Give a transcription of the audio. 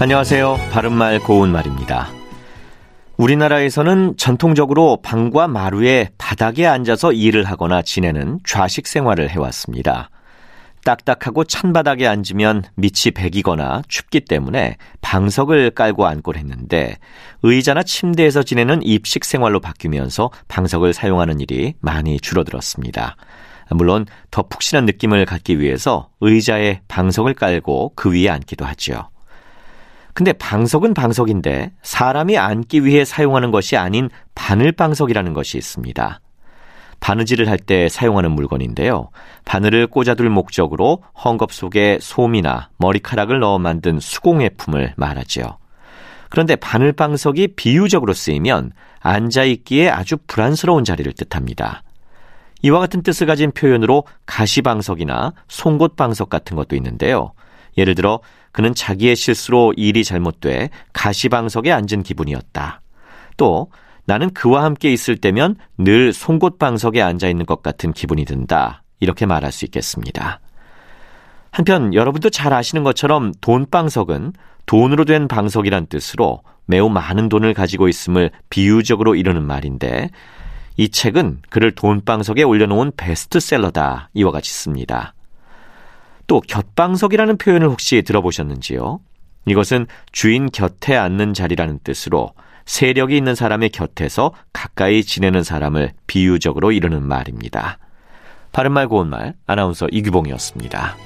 안녕하세요. 바른말 고운말입니다. 우리나라에서는 전통적으로 방과 마루의 바닥에 앉아서 일을 하거나 지내는 좌식 생활을 해왔습니다. 딱딱하고 찬 바닥에 앉으면 밑이 베기거나 춥기 때문에 방석을 깔고 앉곤 했는데 의자나 침대에서 지내는 입식 생활로 바뀌면서 방석을 사용하는 일이 많이 줄어들었습니다. 물론 더 푹신한 느낌을 갖기 위해서 의자에 방석을 깔고 그 위에 앉기도 하죠. 근데 방석은 방석인데 사람이 앉기 위해 사용하는 것이 아닌 바늘 방석이라는 것이 있습니다. 바느질을 할 때 사용하는 물건인데요. 바늘을 꽂아둘 목적으로 헝겊 속에 솜이나 머리카락을 넣어 만든 수공예품을 말하지요. 그런데 바늘방석이 비유적으로 쓰이면 앉아있기에 아주 불안스러운 자리를 뜻합니다. 이와 같은 뜻을 가진 표현으로 가시방석이나 송곳방석 같은 것도 있는데요. 예를 들어 그는 자기의 실수로 일이 잘못돼 가시방석에 앉은 기분이었다. 또 나는 그와 함께 있을 때면 늘 송곳방석에 앉아 있는 것 같은 기분이 든다. 이렇게 말할 수 있겠습니다. 한편 여러분도 잘 아시는 것처럼 돈방석은 돈으로 된 방석이란 뜻으로 매우 많은 돈을 가지고 있음을 비유적으로 이루는 말인데 이 책은 그를 돈방석에 올려놓은 베스트셀러다 이와 같이 씁니다. 또 곁방석이라는 표현을 혹시 들어보셨는지요? 이것은 주인 곁에 앉는 자리라는 뜻으로 세력이 있는 사람의 곁에서 가까이 지내는 사람을 비유적으로 이루는 말입니다. 바른말 고운말 아나운서 이규봉이었습니다.